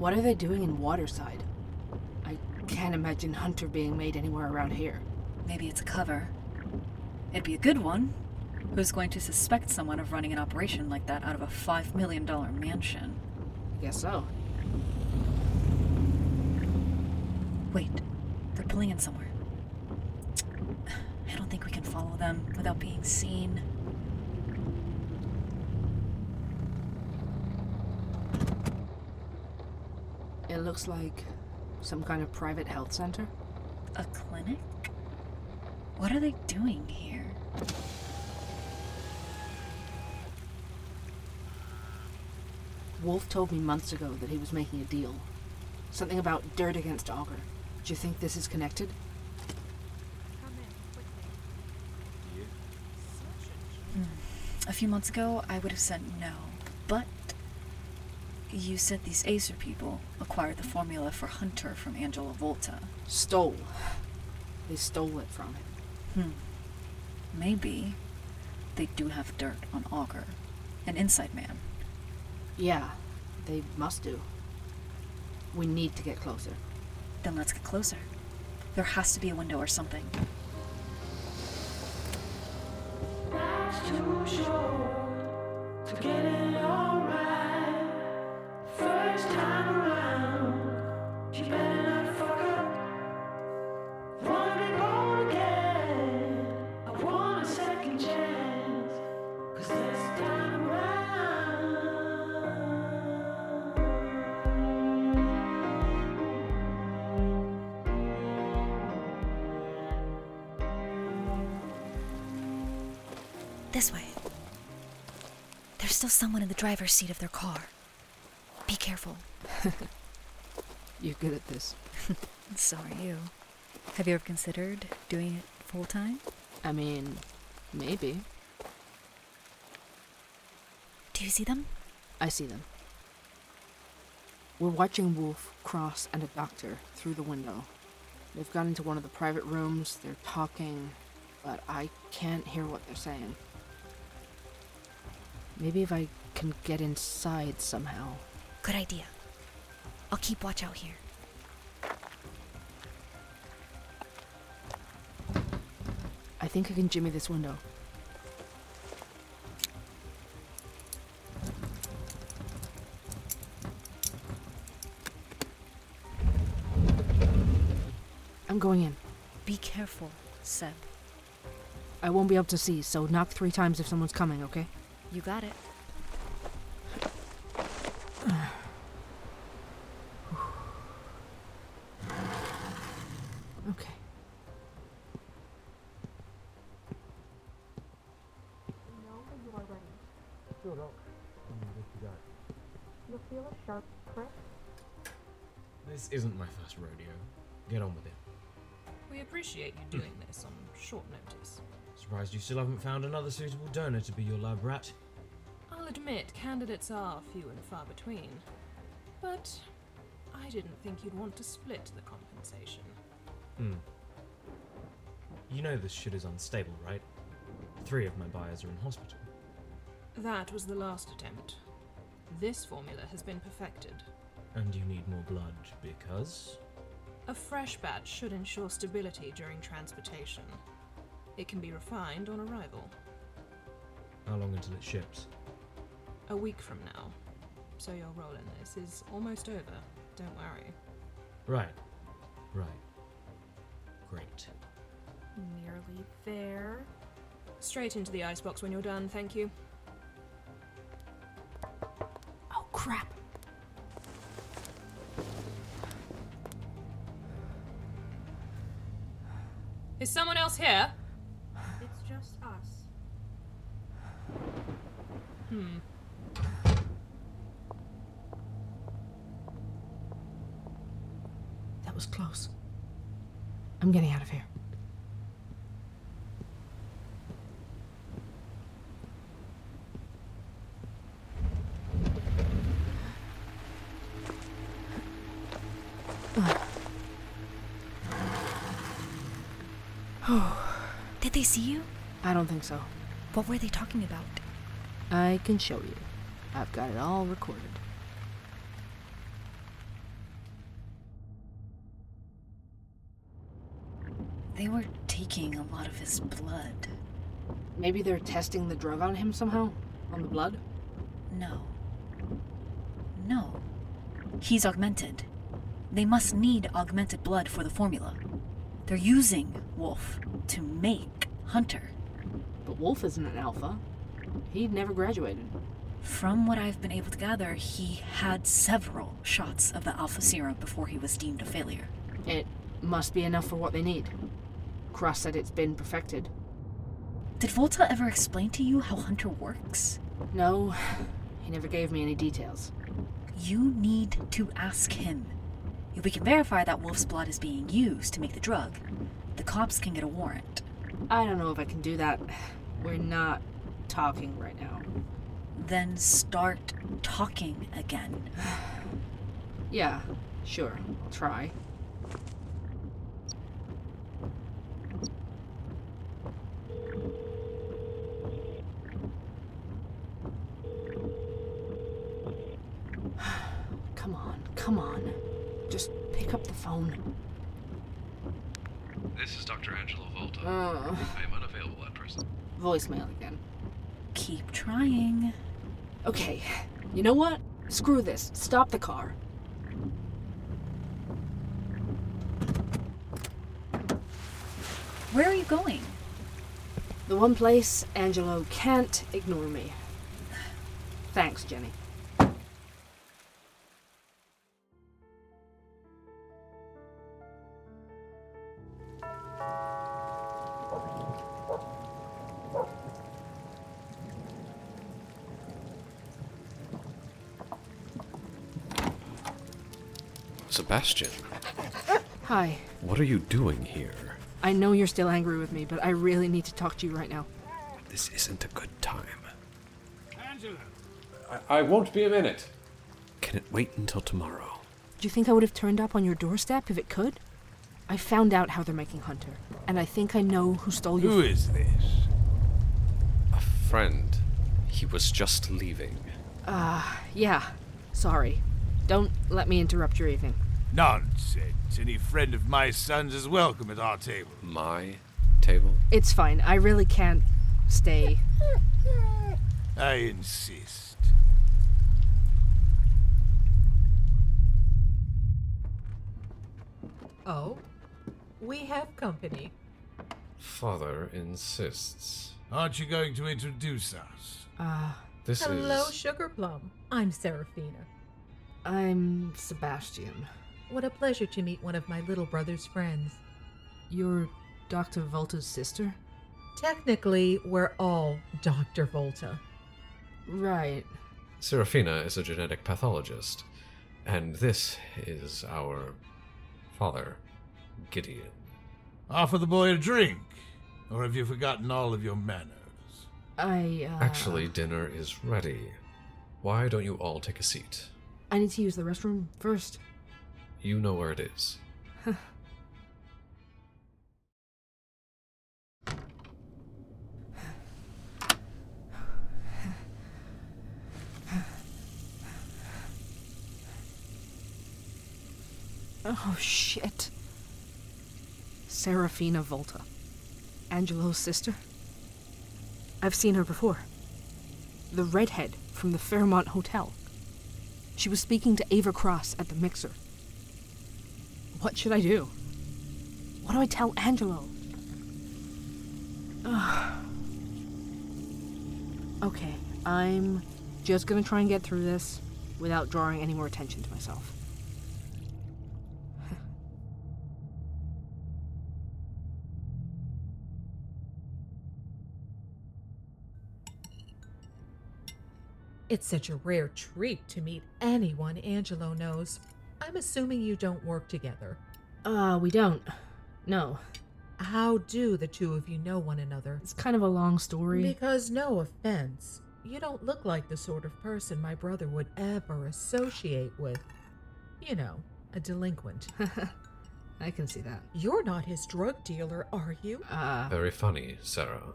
What are they doing in Waterside? I can't imagine Hunter being made anywhere around here. Maybe it's a cover. It'd be a good one. Who's going to suspect someone of running an operation like that out of a $5 million mansion? I guess so. Wait, they're pulling in somewhere. I don't think we can follow them without being seen. Looks like some kind of private health center. A clinic? What are they doing here? Wolf told me months ago that he was making a deal. Something about dirt against Augur. Do you think this is connected? Hmm. A few months ago, I would have said no. But you said these Acer people acquired the formula for Hunter from Angelo Volta. Stole. They stole it from him. Hmm. Maybe they do have dirt on Augur, an inside man. Yeah, they must do. We need to get closer. Then let's get closer. There has to be a window or something. This way. There's still someone in the driver's seat of their car. Be careful. You're good at this. So are you. Have you ever considered doing it full time? I mean, maybe. Do you see them? I see them. We're watching Wolf, Cross, and a doctor through the window. They've gone into one of the private rooms, they're talking, but I can't hear what they're saying. Maybe if I can get inside somehow. Good idea. I'll keep watch out here. I think I can jimmy this window. I'm going in. Be careful, Seb. I won't be able to see, so knock three times if someone's coming, okay? You got it. Okay. know that you are ready. You'll feel a sharp prick. This isn't my first rodeo. Get on with it. We appreciate you doing this on short notice. Surprised you still haven't found another suitable donor to be your lab rat. I'll admit, candidates are few and far between. But I didn't think you'd want to split the compensation. Hmm. You know this shit is unstable, right? Three of my buyers are in hospital. That was the last attempt. This formula has been perfected. And you need more blood because. A fresh batch should ensure stability during transportation. It can be refined on arrival. How long until it ships? A week from now. So your role in this is almost over. Don't worry. Right. Right. Great. Nearly there. Straight into the icebox when you're done, thank you. Oh. Did they see you? I don't think so. What were they talking about? I can show you. I've got it all recorded. They were taking a lot of his blood. Maybe they're testing the drug on him somehow? On the blood? No. No. He's augmented. They must need augmented blood for the formula. They're using Wolf to make Hunter. But Wolf isn't an alpha. He never graduated. From what I've been able to gather, he had several shots of the alpha serum before he was deemed a failure. It must be enough for what they need. Cross said it's been perfected. Did Volta ever explain to you how Hunter works? No, he never gave me any details. You need to ask him. If we can verify that Wolf's blood is being used to make the drug, the cops can get a warrant. I don't know if I can do that. We're not talking right now. Then start talking again. Yeah, sure. I'll try. Come on, come on. Just pick up the phone. This is Dr. Angelo Volta. Uh, I am unavailable at present. voicemail again. Keep trying. Okay, you know what? Screw this. Stop the car. Where are you going? The one place Angelo can't ignore me. Thanks, Jenny. Sebastian, Hi. what are you doing here? I know you're still angry with me, but I really need to talk to you right now. This isn't a good time. Angelo! I, I won't be a minute. Can it wait until tomorrow? Do you think I would have turned up on your doorstep if it could? I found out how they're making Hunter, and I think I know who stole your. Who is this? A friend. He was just leaving. Ah, yeah. Sorry. Don't let me interrupt your evening. Nonsense. Any friend of my son's is welcome at our table. My table? It's fine. I really can't stay. I insist. Oh, we have company. Father insists. Aren't you going to introduce us? Uh, This Hello, is. Sugar Plum. I'm Seraphina. I'm Sebastian. What a pleasure to meet one of my little brother's friends. You're Dr. Volta's sister? Technically, we're all Dr. Volta. Right. Seraphina is a genetic pathologist. And this is our father, Gideon. Offer the boy a drink. Or have you forgotten all of your manners? I, uh. Actually, dinner is ready. Why don't you all take a seat? I need to use the restroom first. You know where it is. Oh, shit. Seraphina Volta. Angelo's sister? I've seen her before. The redhead from the Fairmont Hotel. She was speaking to Ava Cross at the mixer. What should I do? What do I tell Angelo? Ugh. okay, I'm just gonna try and get through this without drawing any more attention to myself. It's such a rare treat to meet anyone Angelo knows. I'm assuming you don't work together. Uh, we don't. No. How do the two of you know one another? It's kind of a long story. Because, no offense, you don't look like the sort of person my brother would ever associate with. You know, a delinquent. I can see that. You're not his drug dealer, are you? Uh, Very funny, Sarah.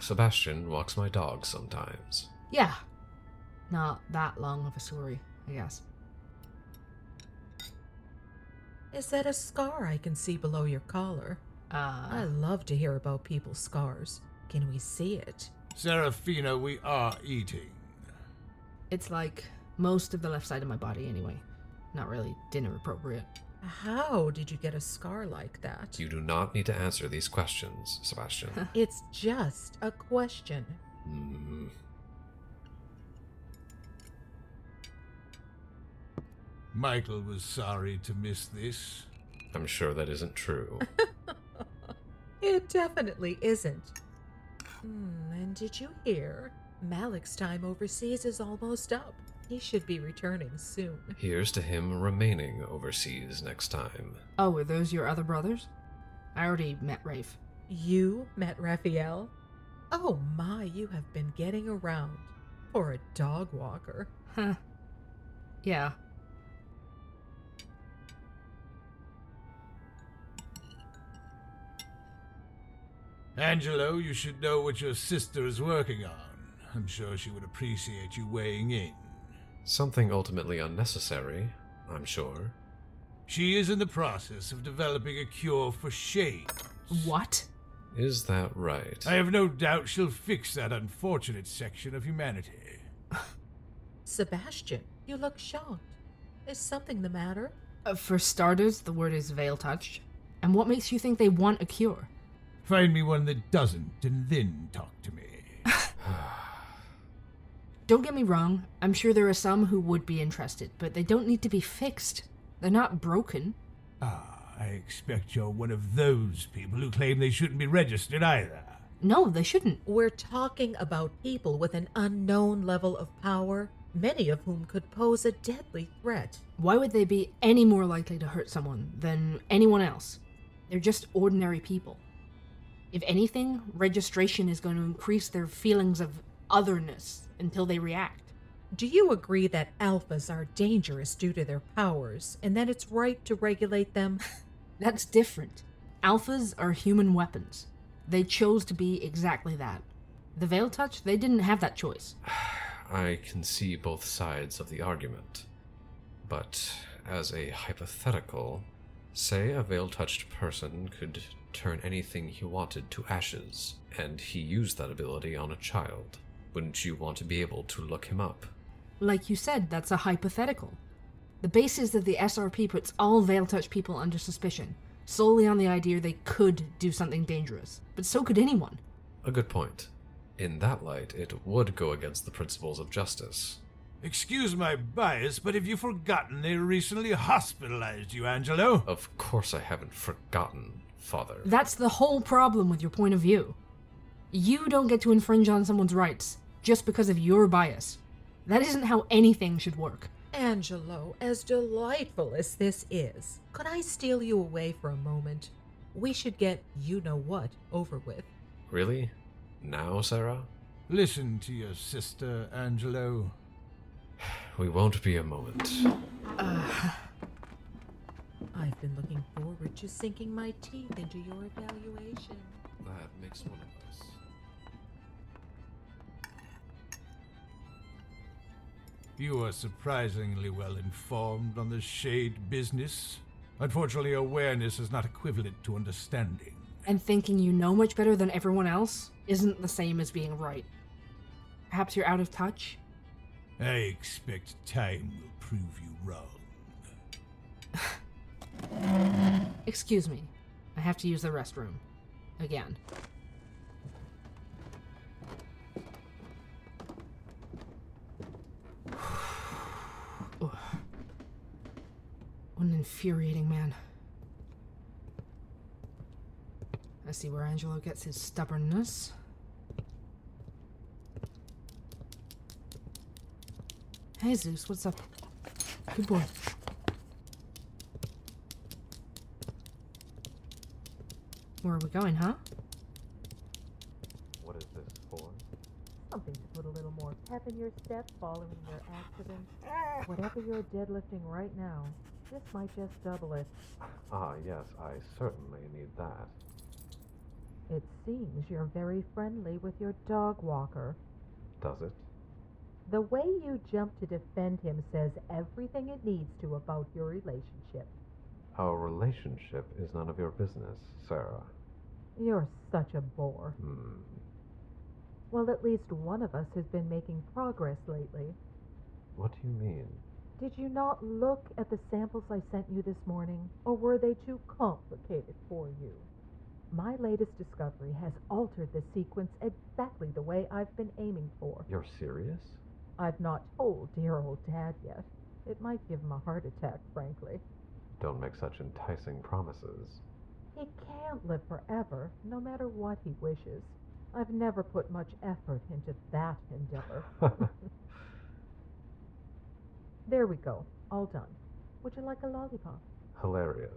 Sebastian walks my dog sometimes. yeah. Not that long of a story, I guess. Is that a scar I can see below your collar? Ah. I love to hear about people's scars. Can we see it? Seraphina, we are eating. it's like most of the left side of my body, anyway. Not really dinner appropriate. How did you get a scar like that? You do not need to answer these questions, Sebastian. It's just a question. Hmm. Michael was sorry to miss this. I'm sure that isn't true. It definitely isn't. Hmm, and did you hear? Malik's time overseas is almost up. He should be returning soon. Here's to him remaining overseas next time. Oh, are those your other brothers? I already met Rafe. You met Raphael? Oh my, you have been getting around. For a dog walker. Huh. Yeah. Angelo, you should know what your sister is working on. I'm sure she would appreciate you weighing in. Something ultimately unnecessary, I'm sure. She is in the process of developing a cure for shades. What? Is that right? I have no doubt she'll fix that unfortunate section of humanity. Sebastian, you look shocked. Is something the matter? Uh, for starters, the word is veil touched. And what makes you think they want a cure? Find me one that doesn't, and then talk to me. Don't get me wrong, I'm sure there are some who would be interested, but they don't need to be fixed. They're not broken. ah, I expect you're one of those people who claim they shouldn't be registered either. No, they shouldn't. We're talking about people with an unknown level of power, many of whom could pose a deadly threat. Why would they be any more likely to hurt someone than anyone else? They're just ordinary people. If anything, registration is going to increase their feelings of otherness until they react. Do you agree that alphas are dangerous due to their powers, and that it's right to regulate them? That's different. Alphas are human weapons. They chose to be exactly that. The Veil Touch, they didn't have that choice. I can see both sides of the argument. But as a hypothetical, say a veil touched person could turn anything he wanted to ashes, and he used that ability on a child. Wouldn't you want to be able to look him up? Like you said, that's a hypothetical. The basis of the SRP puts all Veil Touch people under suspicion, solely on the idea they could do something dangerous. But so could anyone. A good point. In that light, it would go against the principles of justice. Excuse my bias, but have you forgotten they recently hospitalized you, Angelo? Of course, I haven't forgotten, Father. That's the whole problem with your point of view. You don't get to infringe on someone's rights just because of your bias. That isn't how anything should work. Angelo, as delightful as this is, could I steal you away for a moment? We should get you know what over with. Really? Now, Sarah? Listen to your sister, Angelo. We won't be a moment. Uh, I've been looking forward to sinking my teeth into your evaluation. That makes one of us. You are surprisingly well informed on the shade business. Unfortunately, awareness is not equivalent to understanding. And thinking you know much better than everyone else isn't the same as being right. Perhaps you're out of touch? I expect time will prove you wrong. Excuse me. I have to use the restroom. Again. What an infuriating man. I see where Angelo gets his stubbornness. Hey Zeus, what's up? Good boy. Where are we going, huh? What is this for? Something to put a little more pep in your step following your accident. Whatever you're deadlifting right now, this might just double it. Ah, yes, I certainly need that. It seems you're very friendly with your dog walker. Does it? The way you jump to defend him says everything it needs to about your relationship. Our relationship is none of your business, Sarah. You're such a bore. Hmm. Well, at least one of us has been making progress lately. What do you mean? Did you not look at the samples I sent you this morning, or were they too complicated for you? My latest discovery has altered the sequence exactly the way I've been aiming for. You're serious? I've not told dear old Dad yet. It might give him a heart attack, frankly. Don't make such enticing promises. He can't live forever, no matter what he wishes. I've never put much effort into that endeavor. there we go, all done. Would you like a lollipop? Hilarious.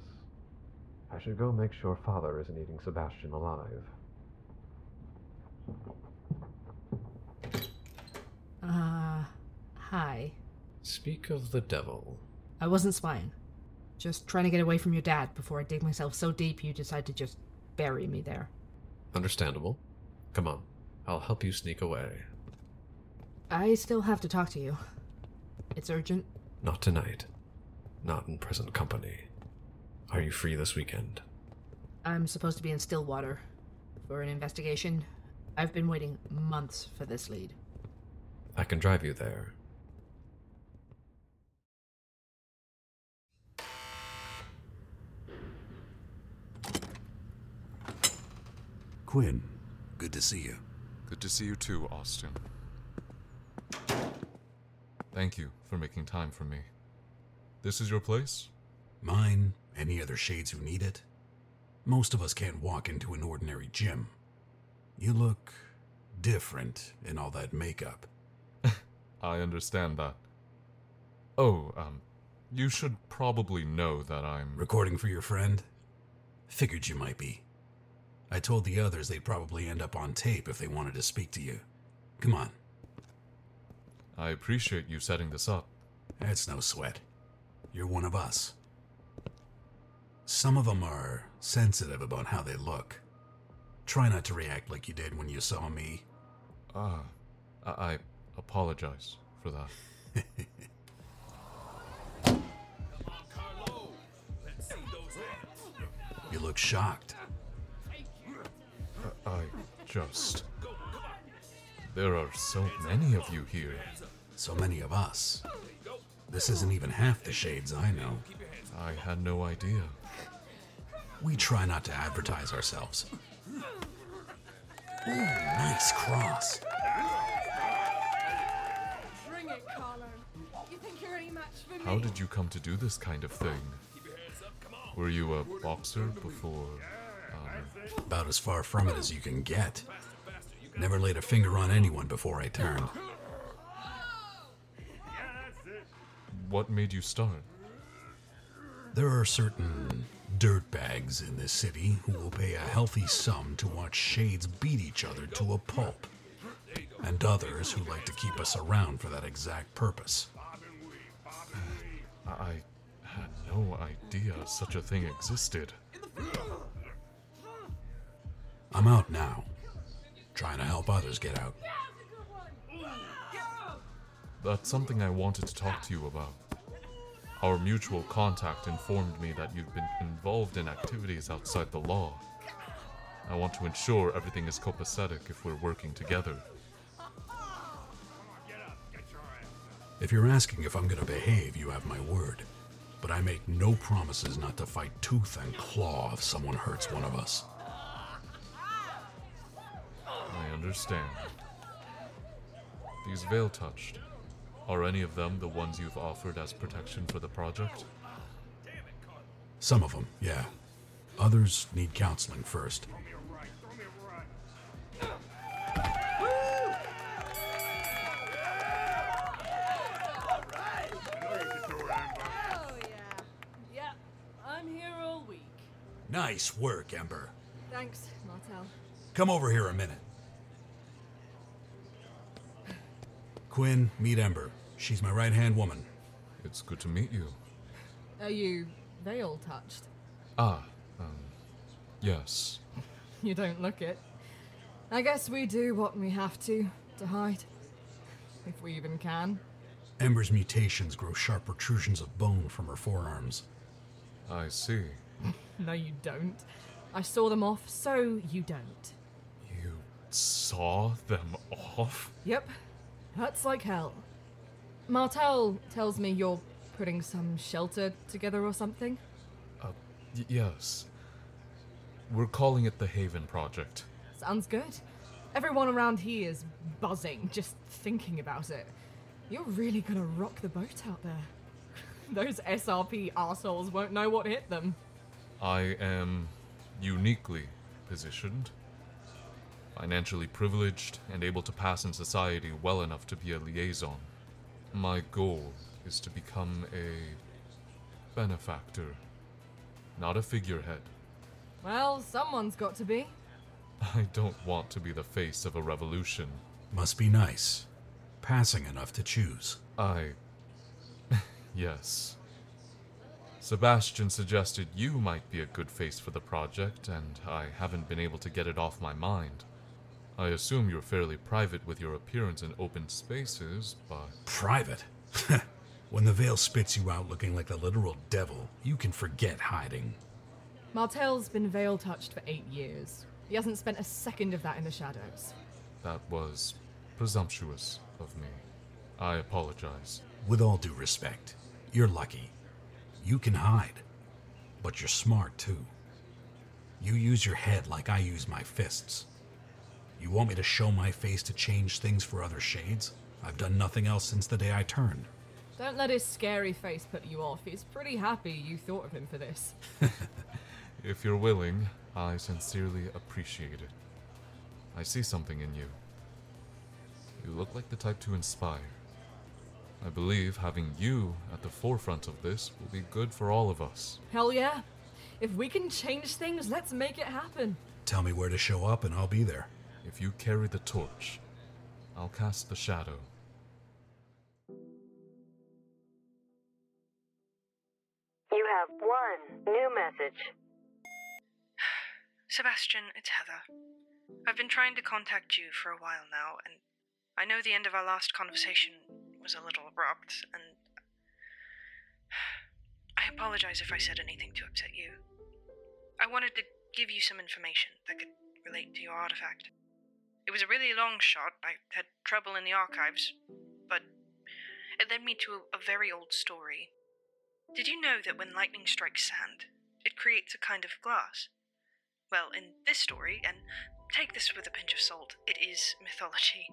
I should go make sure father isn't eating Sebastian alive. Uh, hi. Speak of the devil. I wasn't spying. Just trying to get away from your dad before I dig myself so deep you decide to just bury me there. Understandable. Come on, I'll help you sneak away. I still have to talk to you. It's urgent. Not tonight. Not in present company. Are you free this weekend? I'm supposed to be in Stillwater for an investigation. I've been waiting months for this lead. I can drive you there. Quin, good to see you. Good to see you too, Austin. Thank you for making time for me. This is your place? Mine, any other shades who need it. Most of us can't walk into an ordinary gym. You look different in all that makeup. I understand that. Oh, um, you should probably know that I'm. Recording for your friend? Figured you might be. I told the others they'd probably end up on tape if they wanted to speak to you. Come on, I appreciate you setting this up. it's no sweat. You're one of us. Some of them are sensitive about how they look. Try not to react like you did when you saw me. Ah, I, I apologize for that. You look shocked. I, I just. There are so many of you here. So many of us. This isn't even half the shades I know. I had no idea. We try not to advertise ourselves. Ooh, nice cross. How did you come to do this kind of thing? Were you a boxer before? Um, About as far from it as you can get. Never laid a finger on anyone before I turned. what made you start? There are certain dirtbags in this city who will pay a healthy sum to watch shades beat each other to a pulp. And others who like to keep us around for that exact purpose. I had no idea such a thing existed. I'm out now. Trying to help others get out. That's something I wanted to talk to you about. Our mutual contact informed me that you've been involved in activities outside the law. I want to ensure everything is copacetic if we're working together. If you're asking if I'm gonna behave, you have my word. But I make no promises not to fight tooth and claw if someone hurts one of us. I understand. These veil touched. Are any of them the ones you've offered as protection for the project? Some of them, yeah. Others need counseling first. Nice work, Ember. Thanks, Martell. Come over here a minute. Quin, meet Ember. She's my right hand woman. It's good to meet you. Are you veil touched? Ah, um, yes. You don't look it. I guess we do what we have to to hide. If we even can. Ember's mutations grow sharp protrusions of bone from her forearms. I see. No, you don't. I saw them off, so you don't. You saw them off? Yep. Hurts like hell. Martell tells me you're putting some shelter together or something. Uh, y- yes. We're calling it the Haven Project. Sounds good. Everyone around here is buzzing just thinking about it. You're really gonna rock the boat out there. Those SRP assholes won't know what hit them. I am uniquely positioned, financially privileged, and able to pass in society well enough to be a liaison. My goal is to become a benefactor, not a figurehead. Well, someone's got to be. I don't want to be the face of a revolution. Must be nice. Passing enough to choose. I. yes. Sebastian suggested you might be a good face for the project, and I haven't been able to get it off my mind. I assume you're fairly private with your appearance in open spaces, but. Private? when the veil spits you out looking like the literal devil, you can forget hiding. Martell's been veil touched for eight years. He hasn't spent a second of that in the shadows. That was presumptuous of me. I apologize. With all due respect, you're lucky. You can hide, but you're smart too. You use your head like I use my fists. You want me to show my face to change things for other shades? I've done nothing else since the day I turned. Don't let his scary face put you off. He's pretty happy you thought of him for this. If you're willing, I sincerely appreciate it. I see something in you. You look like the type to inspire. I believe having you at the forefront of this will be good for all of us. Hell yeah. If we can change things, let's make it happen. Tell me where to show up and I'll be there. If you carry the torch, I'll cast the shadow. You have one new message. Sebastian, it's Heather. I've been trying to contact you for a while now, and I know the end of our last conversation was a little abrupt, and I apologize if I said anything to upset you. I wanted to give you some information that could relate to your artifact. It was a really long shot. I had trouble in the archives, but it led me to a, a very old story. Did you know that when lightning strikes sand, it creates a kind of glass? Well, in this story, and take this with a pinch of salt, it is mythology.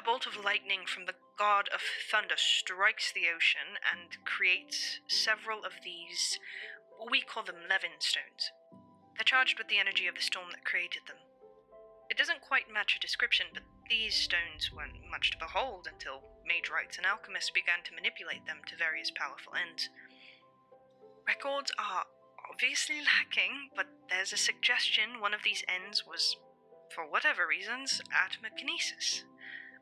A bolt of lightning from the god of thunder strikes the ocean and creates several of these, we call them Levin stones. They're charged with the energy of the storm that created them. It doesn't quite match a description, but these stones weren't much to behold until Magerites and alchemists began to manipulate them to various powerful ends. Records are obviously lacking, but there's a suggestion one of these ends was, for whatever reasons, atomokinesis.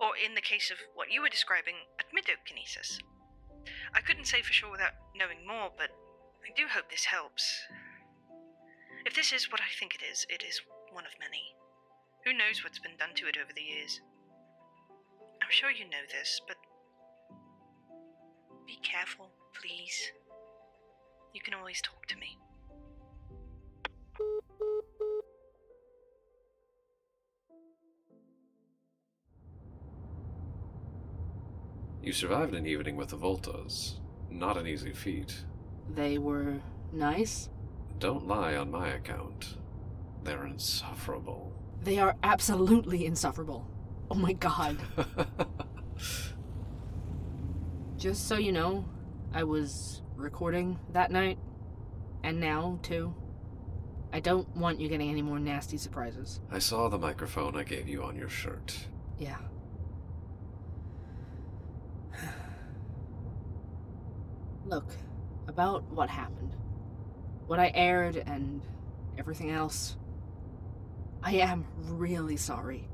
Or in the case of what you were describing, admitokinesis. I couldn't say for sure without knowing more, but I do hope this helps. If this is what I think it is, it is one of many. Who knows what's been done to it over the years? I'm sure you know this, but be careful, please. You can always talk to me. You survived an evening with the Voltas. Not an easy feat. They were nice? Don't lie on my account. They're insufferable. They are absolutely insufferable. Oh my god. Just so you know, I was recording that night, and now, too. I don't want you getting any more nasty surprises. I saw the microphone I gave you on your shirt. Yeah. Look, about what happened, what I aired, and everything else. I am really sorry.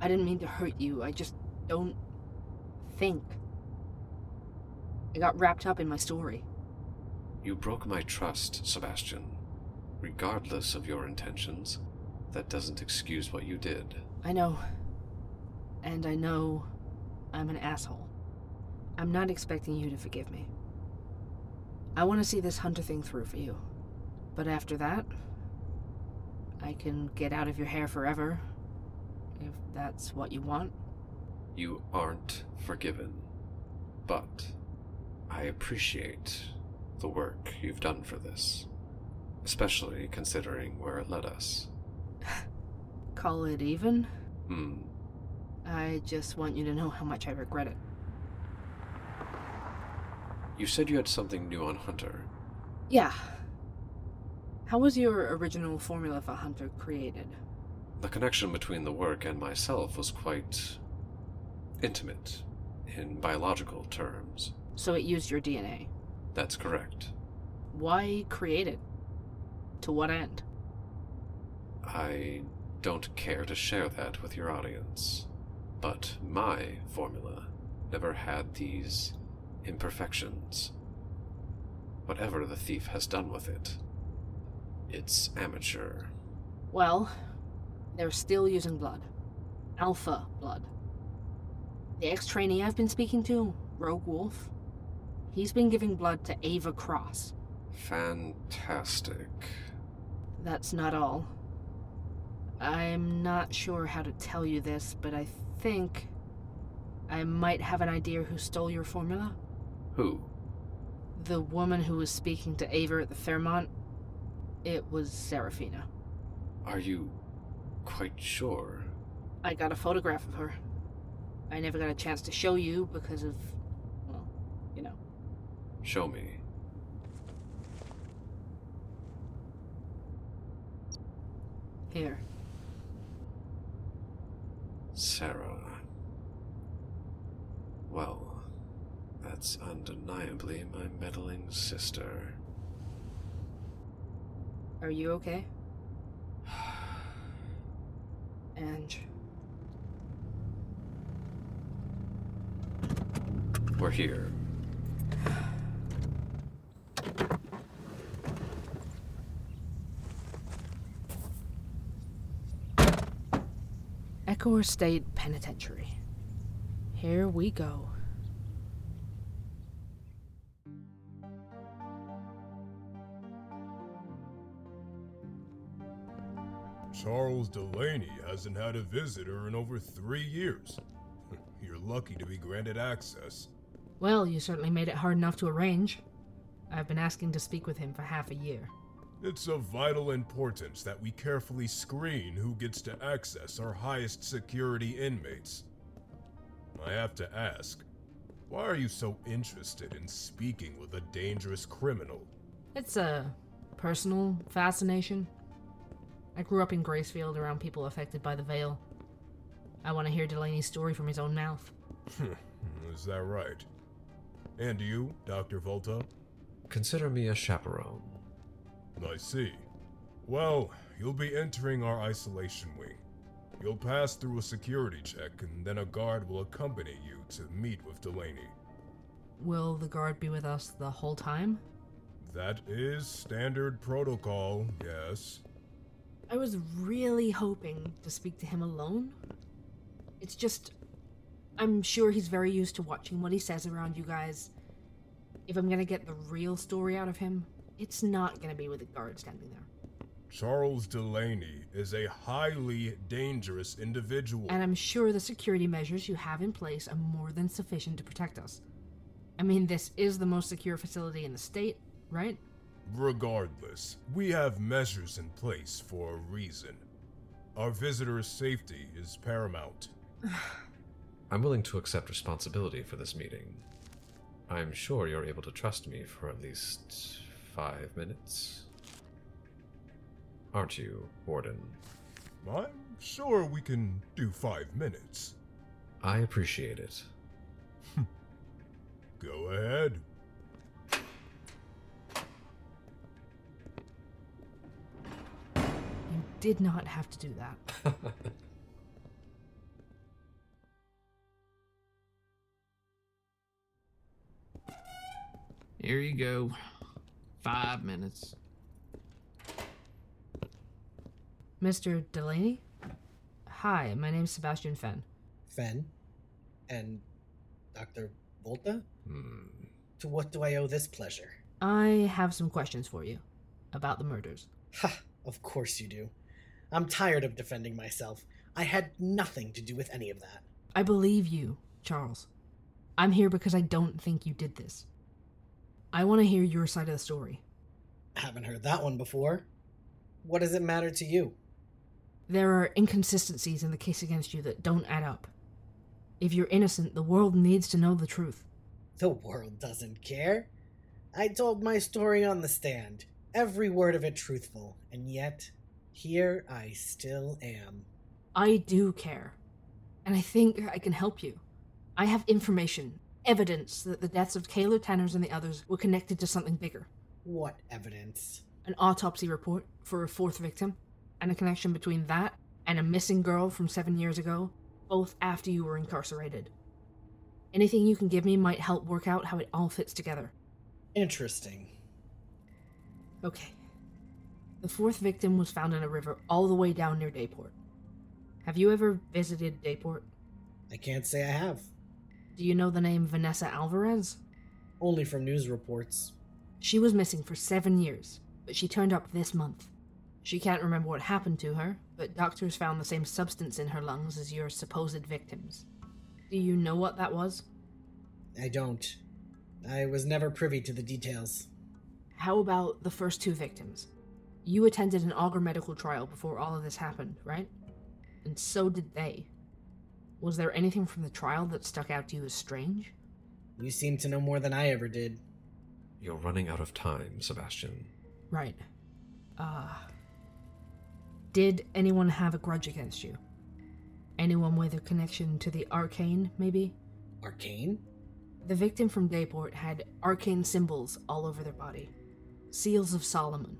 I didn't mean to hurt you, I just don't think. I got wrapped up in my story. You broke my trust, Sebastian. Regardless of your intentions, that doesn't excuse what you did. I know. And I know I'm an asshole. I'm not expecting you to forgive me. I want to see this Hunter thing through for you. But after that, I can get out of your hair forever, if that's what you want. You aren't forgiven, but I appreciate the work you've done for this, especially considering where it led us. Call it even? Hmm. I just want you to know how much I regret it. You said you had something new on Hunter. Yeah. How was your original formula for Hunter created? The connection between the work and myself was quite intimate in biological terms. So it used your DNA. That's correct. Why create it? To what end? I don't care to share that with your audience, but my formula never had these imperfections. Whatever the thief has done with it, it's amateur. Well, they're still using blood. Alpha blood. The ex trainee I've been speaking to, Rogue Wolf, he's been giving blood to Ava Cross. Fantastic. That's not all. I'm not sure how to tell you this, but I think I might have an idea who stole your formula. Who? The woman who was speaking to Ava at the Fairmont. It was Seraphina. Are you quite sure? I got a photograph of her. I never got a chance to show you because of, well, you know. Show me. Here. Sarah. Well, that's undeniably my meddling sister. Are you okay? Ange. We're here. Echo State Penitentiary. Here we go. Charles Delaney hasn't had a visitor in over three years. You're lucky to be granted access. Well, you certainly made it hard enough to arrange. I've been asking to speak with him for half a year. It's of vital importance that we carefully screen who gets to access our highest security inmates. I have to ask, why are you so interested in speaking with a dangerous criminal? It's a personal fascination. I grew up in Gracefield around people affected by the Veil. I want to hear Delaney's story from his own mouth. Hmm, is that right? And you, Dr. Volta? Consider me a chaperone. I see. Well, you'll be entering our isolation wing. You'll pass through a security check, and then a guard will accompany you to meet with Delaney. Will the guard be with us the whole time? That is standard protocol, yes. I was really hoping to speak to him alone. It's just. I'm sure he's very used to watching what he says around you guys. If I'm gonna get the real story out of him, it's not gonna be with a guard standing there. Charles Delaney is a highly dangerous individual. And I'm sure the security measures you have in place are more than sufficient to protect us. I mean, this is the most secure facility in the state, right? Regardless, we have measures in place for a reason. Our visitor's safety is paramount. I'm willing to accept responsibility for this meeting. I'm sure you're able to trust me for at least five minutes. Aren't you, Warden? I'm sure we can do five minutes. I appreciate it. Go ahead. Did not have to do that. Here you go. Five minutes. Mr. Delaney? Hi, my name's Sebastian Fenn. Fen? And Dr. Volta? Hmm. To what do I owe this pleasure? I have some questions for you about the murders. Ha! Of course you do. I'm tired of defending myself. I had nothing to do with any of that. I believe you, Charles. I'm here because I don't think you did this. I want to hear your side of the story. Haven't heard that one before. What does it matter to you? There are inconsistencies in the case against you that don't add up. If you're innocent, the world needs to know the truth. The world doesn't care. I told my story on the stand, every word of it truthful, and yet, here I still am. I do care. And I think I can help you. I have information, evidence that the deaths of Kayla Tanners and the others were connected to something bigger. What evidence? An autopsy report for a fourth victim, and a connection between that and a missing girl from seven years ago, both after you were incarcerated. Anything you can give me might help work out how it all fits together. Interesting. Okay. The fourth victim was found in a river all the way down near Dayport. Have you ever visited Dayport? I can't say I have. Do you know the name Vanessa Alvarez? Only from news reports. She was missing for seven years, but she turned up this month. She can't remember what happened to her, but doctors found the same substance in her lungs as your supposed victims. Do you know what that was? I don't. I was never privy to the details. How about the first two victims? You attended an Augur medical trial before all of this happened, right? And so did they. Was there anything from the trial that stuck out to you as strange? You seem to know more than I ever did. You're running out of time, Sebastian. Right. Ah. did anyone have a grudge against you? Anyone with a connection to the arcane, maybe? Arcane? The victim from Dayport had arcane symbols all over their body. Seals of Solomon.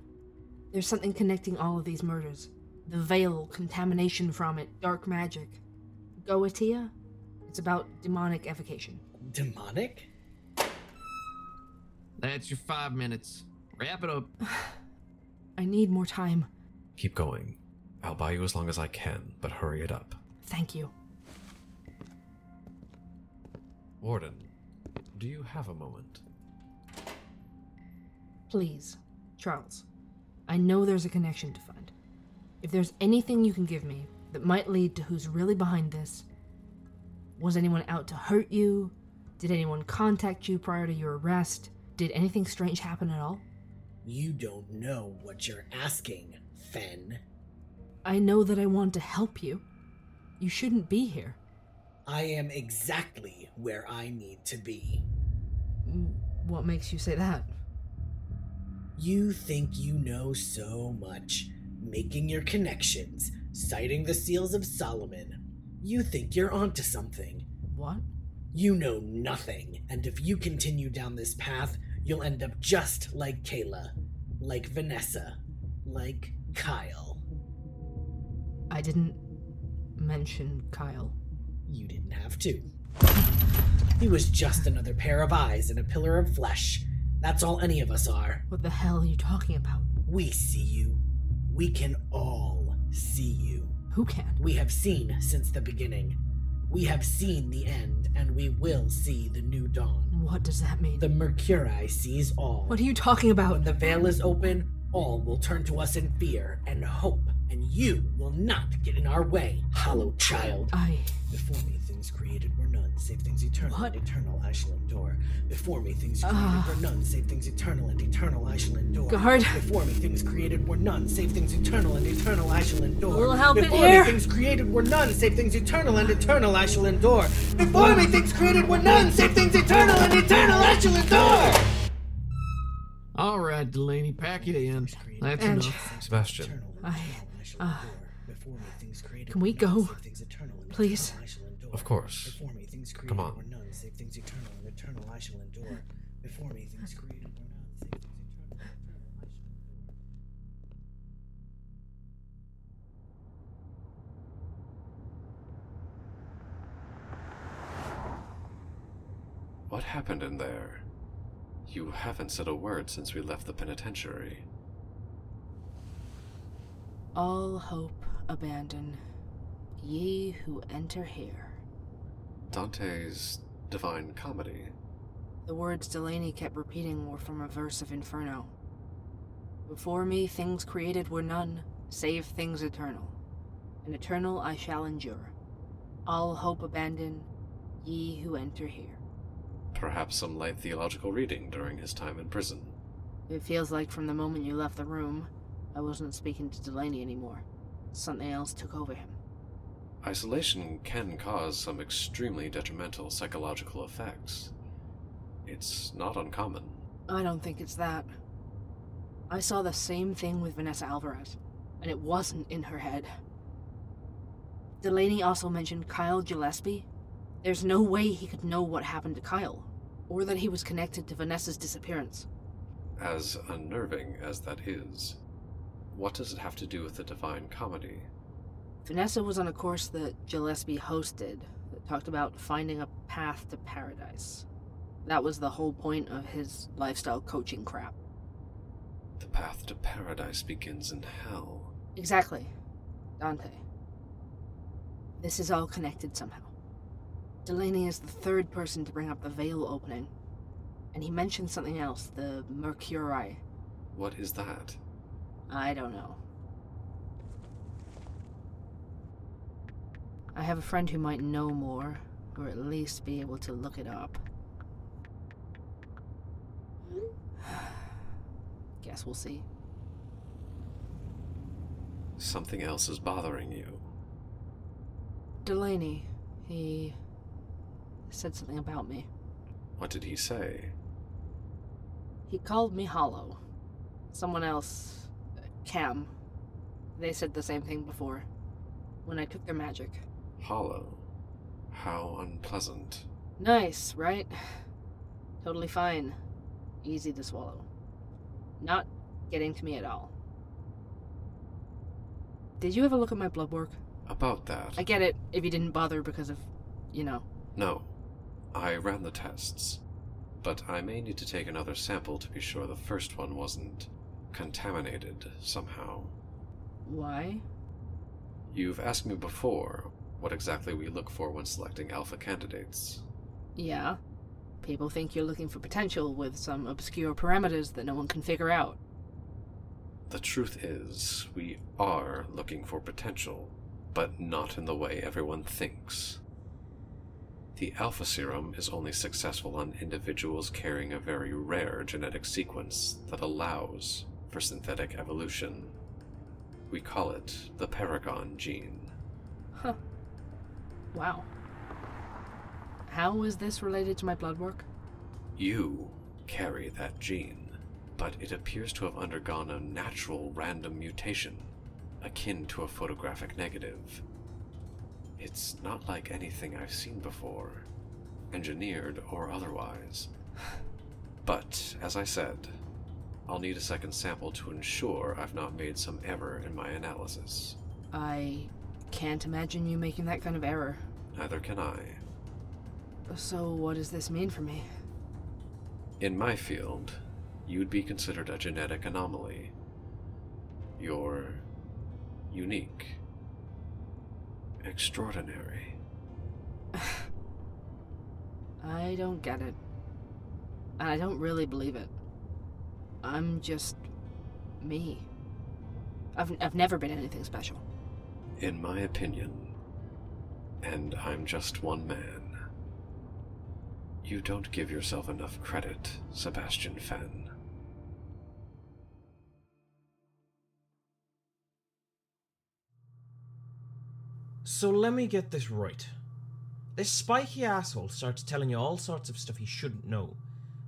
There's something connecting all of these murders. The veil, contamination from it, dark magic. Goetia? It's about demonic evocation. Demonic? That's your five minutes. Wrap it up. I need more time. Keep going. I'll buy you as long as I can, but hurry it up. Thank you. Warden, do you have a moment? Please, Charles. I know there's a connection to find. If there's anything you can give me that might lead to who's really behind this, was anyone out to hurt you? Did anyone contact you prior to your arrest? Did anything strange happen at all? You don't know what you're asking, Fen. I know that I want to help you. You shouldn't be here. I am exactly where I need to be. Mm, what makes you say that? You think you know so much, making your connections, citing the seals of Solomon. You think you're onto something. What? You know nothing, and if you continue down this path, you'll end up just like Kayla, like Vanessa, like Kyle. I didn't mention Kyle. You didn't have to. He was just another pair of eyes and a pillar of flesh. That's all any of us are. What the hell are you talking about? We see you. We can all see you. Who can? We have seen since the beginning. We have seen the end, and we will see the new dawn. What does that mean? The Mercuri sees all. What are you talking about? When the veil is open, all will turn to us in fear and hope, and you will not get in our way, hollow child. I. Before me, things created were none, save things eternal What? and eternal I shall endure. Before me, things created Ah. were none, save things eternal and eternal I shall endure. Guard. Before me, things created were none, save things eternal and eternal I shall endure. A little help in Before here. me, things created were none, save things eternal and eternal I shall endure. Before me, things created were none, save things eternal and eternal I shall endure. All right, Delaney, pack it in. That's And- enough. Sebastian, I. Uh, Before me, things created can we go? things eternal and Please? eternal I shall endure. Of course. Before me, things created Come on. were none, save things eternal and eternal I shall endure. Before me, things created were none, save things eternal and eternal I shall endure. what happened in there? You haven't said a word since we left the penitentiary. All hope abandon, ye who enter here. Dante's Divine Comedy. The words Delaney kept repeating were from a verse of Inferno. Before me, things created were none, Save things eternal, and eternal I shall endure. All hope abandon, ye who enter here. Perhaps some light theological reading during his time in prison. It feels like from the moment you left the room, I wasn't speaking to Delaney anymore. Something else took over him. Isolation can cause some extremely detrimental psychological effects. It's not uncommon. I don't think it's that. I saw the same thing with Vanessa Alvarez, and it wasn't in her head. Delaney also mentioned Kyle Gillespie. There's no way he could know what happened to Kyle, or that he was connected to Vanessa's disappearance. As unnerving as that is, what does it have to do with the Divine Comedy? Vanessa was on a course that Gillespie hosted that talked about finding a path to paradise. That was the whole point of his lifestyle coaching crap. The path to paradise begins in hell. Exactly. Dante. This is all connected somehow. Delaney is the third person to bring up the veil opening. And he mentioned something else, the Mercuri. What is that? I don't know. I have a friend who might know more, or at least be able to look it up. Guess we'll see. Something else is bothering you. Delaney, he said something about me. What did he say? He called me Hollow. Someone else, Cam, they said the same thing before, when I took their magic. Hollow. How unpleasant. Nice, right? Totally fine. Easy to swallow. Not getting to me at all. Did you ever look at my blood work? About that. I get it if you didn't bother because of, you know. No. I ran the tests. But I may need to take another sample to be sure the first one wasn't contaminated somehow. Why? You've asked me before what exactly we look for when selecting alpha candidates. Yeah. People think you're looking for potential with some obscure parameters that no one can figure out. The truth is, we are looking for potential, but not in the way everyone thinks. The alpha serum is only successful on individuals carrying a very rare genetic sequence that allows for synthetic evolution. We call it the Paragon gene. Huh. Wow. How is this related to my blood work? You carry that gene, but it appears to have undergone a natural random mutation, akin to a photographic negative. It's not like anything I've seen before, engineered or otherwise. But, as I said, I'll need a second sample to ensure I've not made some error in my analysis. I can't imagine you making that kind of error. Neither can I. So, what does this mean for me? In my field, you'd be considered a genetic anomaly. You're unique. Extraordinary. I don't get it. And I don't really believe it. I'm just me. I've, I've never been anything special. In my opinion, and I'm just one man, you don't give yourself enough credit, Sebastian Fen. So let me get this right. This spiky asshole starts telling you all sorts of stuff he shouldn't know.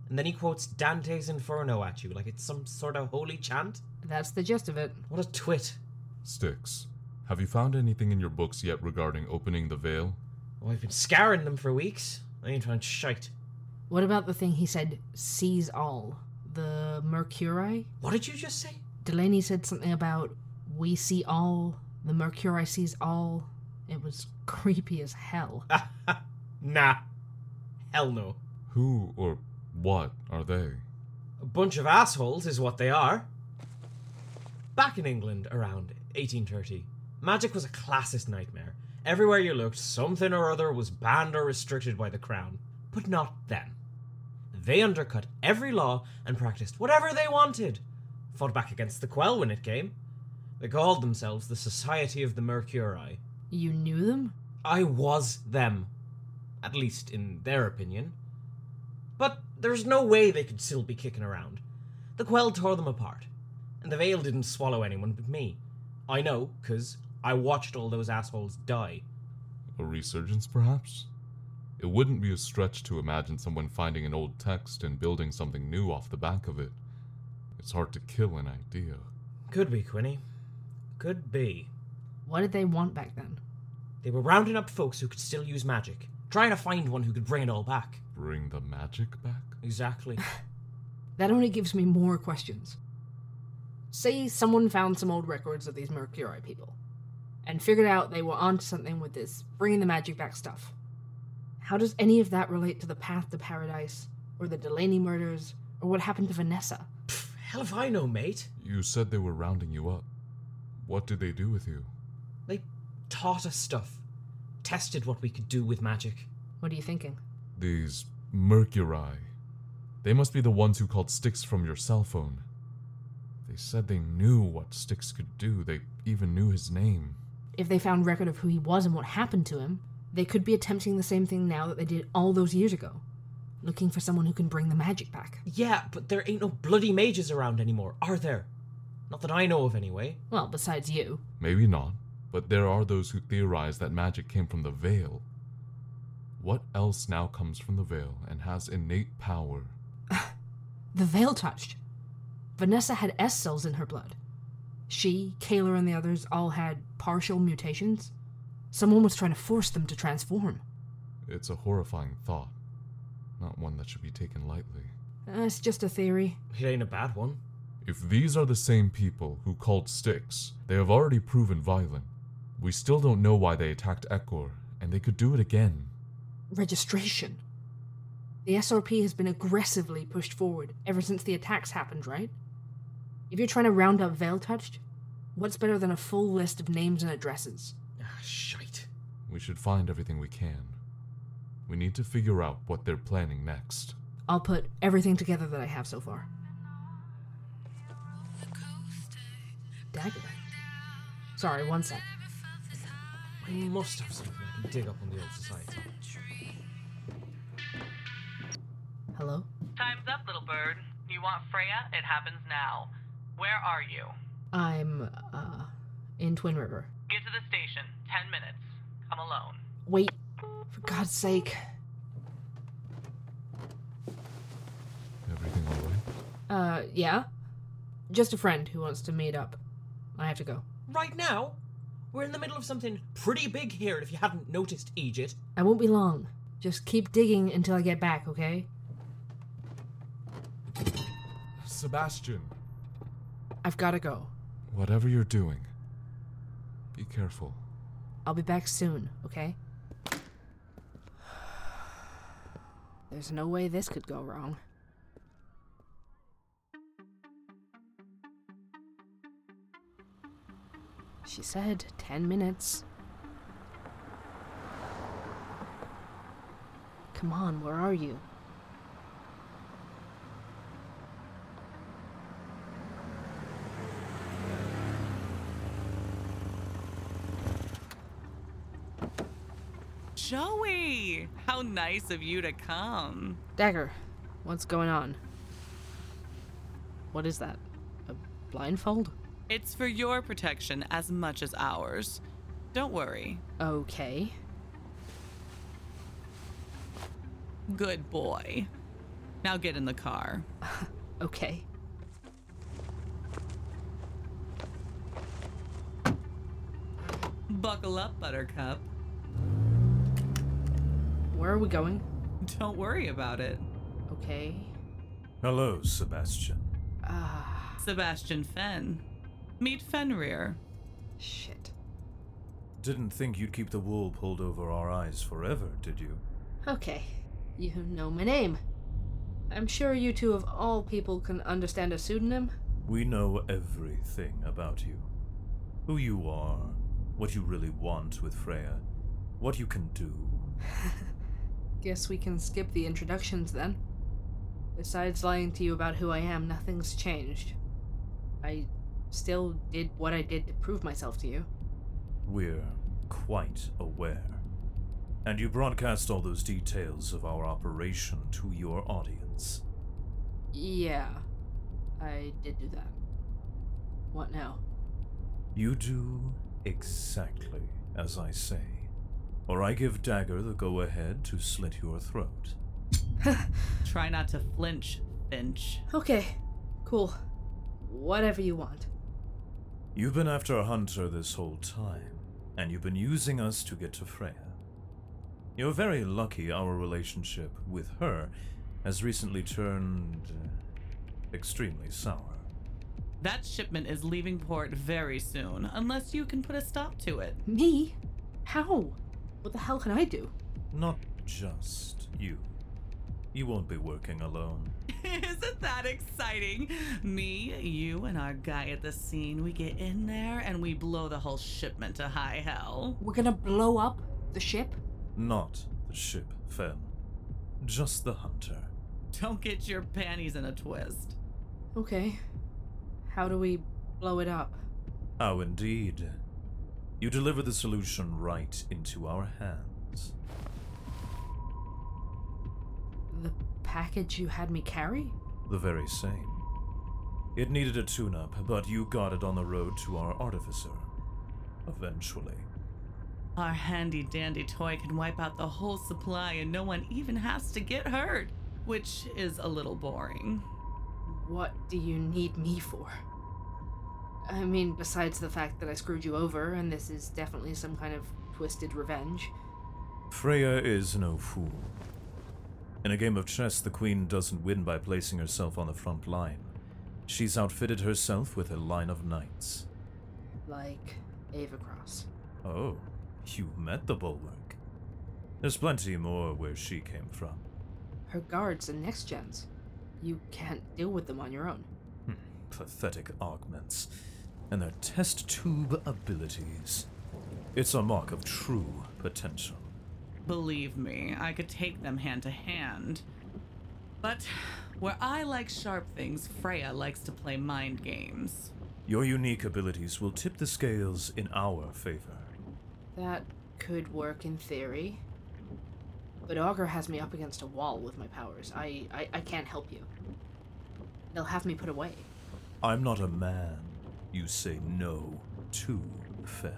And then he quotes Dante's Inferno at you like it's some sort of holy chant? That's the gist of it. What a twit. Styx, have you found anything in your books yet regarding opening the veil? Oh, I've been scouring them for weeks. I ain't trying to shite. What about the thing he said sees all? The Mercuri? What did you just say? Delaney said something about we see all, the Mercuri sees all. It was creepy as hell. Nah. Hell no. Who or what are they? A bunch of assholes is what they are. Back in England around 1830, magic was a classist nightmare. Everywhere you looked, something or other was banned or restricted by the crown. But not them. They undercut every law and practiced whatever they wanted. Fought back against the Quell when it came. They called themselves the Society of the Mercuri. You knew them? I was them. At least in their opinion. But there's no way they could still be kicking around. The Quell tore them apart. And the Veil didn't swallow anyone but me. I know, 'cause I watched all those assholes die. A resurgence, perhaps? It wouldn't be a stretch to imagine someone finding an old text and building something new off the back of it. It's hard to kill an idea. Could be, Quinny. Could be. What did they want back then? They were rounding up folks who could still use magic, trying to find one who could bring it all back. Bring the magic back? Exactly. That only gives me more questions. Say someone found some old records of these Mercuri people and figured out they were onto something with this bringing the magic back stuff. How does any of that relate to the path to paradise, or the Delaney murders, or what happened to Vanessa? Hell if I know, mate. You said they were rounding you up. What did they do with you? They taught us stuff, tested what we could do with magic. What are you thinking? These Mercuri. They must be the ones who called Styx from your cell phone. They said they knew what Styx could do. They even knew his name. If they found record of who he was and what happened to him, they could be attempting the same thing now that they did all those years ago. Looking for someone who can bring the magic back. Yeah, but there ain't no bloody mages around anymore, are there? Not that I know of, anyway. Well, besides you. Maybe not, but there are those who theorize that magic came from the Veil. What else now comes from the Veil and has innate power? The veil touched. Vanessa had S cells in her blood. She, Kayla, and the others all had partial mutations. Someone was trying to force them to transform. It's a horrifying thought, not one that should be taken lightly. Uh, it's just a theory. It ain't a bad one. If these are the same people who called Styx, they have already proven violent. We still don't know why they attacked Ekor, and they could do it again. Registration. The SRP has been aggressively pushed forward ever since the attacks happened, right? If you're trying to round up Veil Touched, what's better than a full list of names and addresses? Ah, shite. We should find everything we can. We need to figure out what they're planning next. I'll put everything together that I have so far. Dagger. Sorry, one sec. I must have something I can dig up on the old society. Hello? Time's up, little bird. You want Freya? It happens now. Where are you? I'm, uh, in Twin River. Get to the station. Ten minutes. Come alone. Wait, for God's sake. Everything alright? Uh, yeah? Just a friend who wants to meet up. I have to go. Right now? We're in the middle of something pretty big here, if you hadn't noticed, Egypt. I won't be long. Just keep digging until I get back, okay? Sebastian, I've gotta go. whatever you're doing, be careful. I'll be back soon, okay? There's no way this could go wrong. She said 10 minutes. Come on, where are you? Joey! How nice of you to come. Dagger, what's going on? What is that? A blindfold? It's for your protection as much as ours. Don't worry. Okay. Good boy. Now get in the car. Okay. Buckle up, Buttercup. Where are we going? Don't worry about it. Okay. Hello, Sebastian. Ah. Sebastian Fen. Meet Fenrir. Shit. Didn't think you'd keep the wool pulled over our eyes forever, did you? Okay. You know my name. I'm sure you two of all people can understand a pseudonym. We know everything about you. Who you are, what you really want with Freya, what you can do. I guess we can skip the introductions then. Besides lying to you about who I am, nothing's changed. I still did what I did to prove myself to you. We're quite aware. And you broadcast all those details of our operation to your audience. Yeah, I did do that. What now? You do exactly as I say, or I give Dagger the go ahead to slit your throat. Try not to flinch, Finch. Okay, cool. Whatever you want. You've been after a Hunter this whole time, and you've been using us to get to Freya. You're very lucky our relationship with her has recently turned uh, extremely sour. That shipment is leaving port very soon, unless you can put a stop to it. Me? How? What the hell can I do? Not just you. You won't be working alone. Isn't that exciting? Me, you, and our guy at the scene, we get in there and we blow the whole shipment to high hell. We're gonna blow up the ship? Not the ship, Fen. Just the Hunter. Don't get your panties in a twist. Okay. How do we blow it up? How indeed. You deliver the solution right into our hands. The package you had me carry? The very same. It needed a tune up, but you got it on the road to our artificer. Eventually. Our handy dandy toy can wipe out the whole supply and no one even has to get hurt, which is a little boring. What do you need me for? I mean, besides the fact that I screwed you over, and this is definitely some kind of twisted revenge. Freya is no fool. In a game of chess, the queen doesn't win by placing herself on the front line. She's outfitted herself with a line of knights. Like Ava Cross. Oh, you met the bulwark. There's plenty more where she came from. Her guards and next gens. You can't deal with them on your own. Hmm, pathetic augments. And their test tube abilities. It's a mark of true potential. Believe me, I could take them hand to hand. But where I like sharp things, Freya likes to play mind games. Your unique abilities will tip the scales in our favor. That could work in theory. But Augur has me up against a wall with my powers. I, I, I can't help you. They'll have me put away. I'm not a man you say no to, Fen.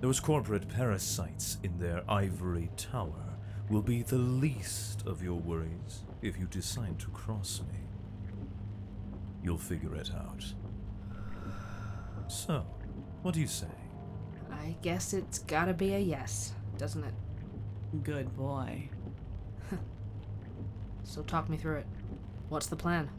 Those corporate parasites in their ivory tower will be the least of your worries if you decide to cross me. You'll figure it out. So, what do you say? I guess it's gotta be a yes, doesn't it? Good boy. So talk me through it. What's the plan?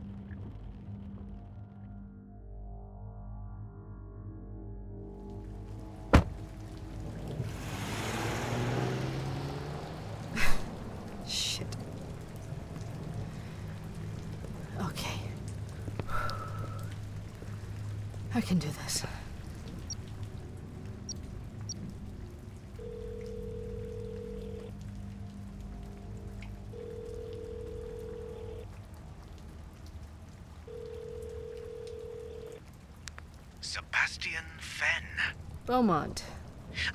Beaumont,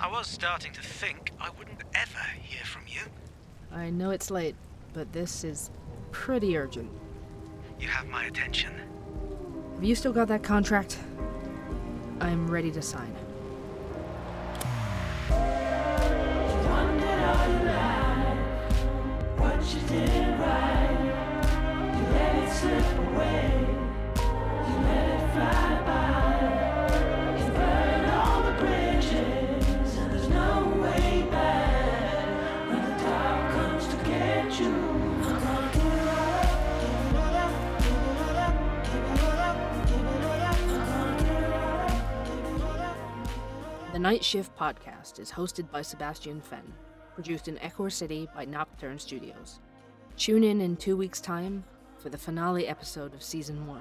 I was starting to think I wouldn't ever hear from you. I know it's late, but this is pretty urgent. You have my attention. Have you still got that contract? I'm ready to sign. Night Shift podcast is hosted by Sebastian Fen, produced in Echor City by Nocturne Studios. Tune in in two weeks' time for the finale episode of Season 1.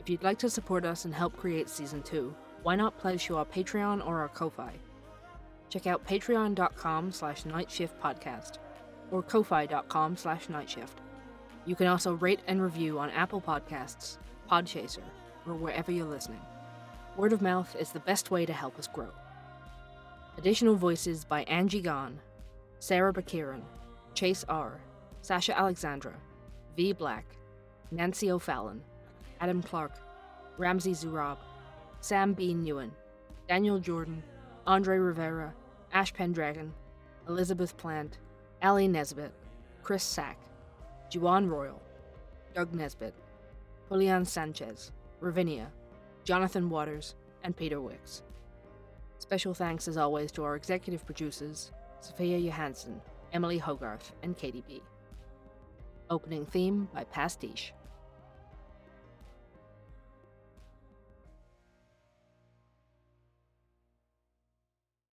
If you'd like to support us and help create Season 2, why not pledge to our Patreon or our Ko-Fi? Check out patreon.com slash nightshiftpodcast or ko-fi.com slash nightshift. You can also rate and review on Apple Podcasts, Podchaser, or wherever you're listening. Word of mouth is the best way to help us grow. Additional voices by Angie Gone, Sarah Baquiran, Chase R., Sasha Aleksandra, V. Black, Nancy O'Fallon, Adam Clark, Ramzey Zourob, Sam B. Nguyen, Daniel Jordan, Andre Rivera, Ashe Pendragon, Elizabeth Plant, Alli Nesbit, Chris Sack, Juwan Royal, Doug Nesbit, Julián Sanchez, Ravynia, Jonathan Waters, and Peter Wicks. Special thanks, as always, to our executive producers, Sophia Johansson, Emily Hogarth, and Katie B. Opening theme by Pastiche.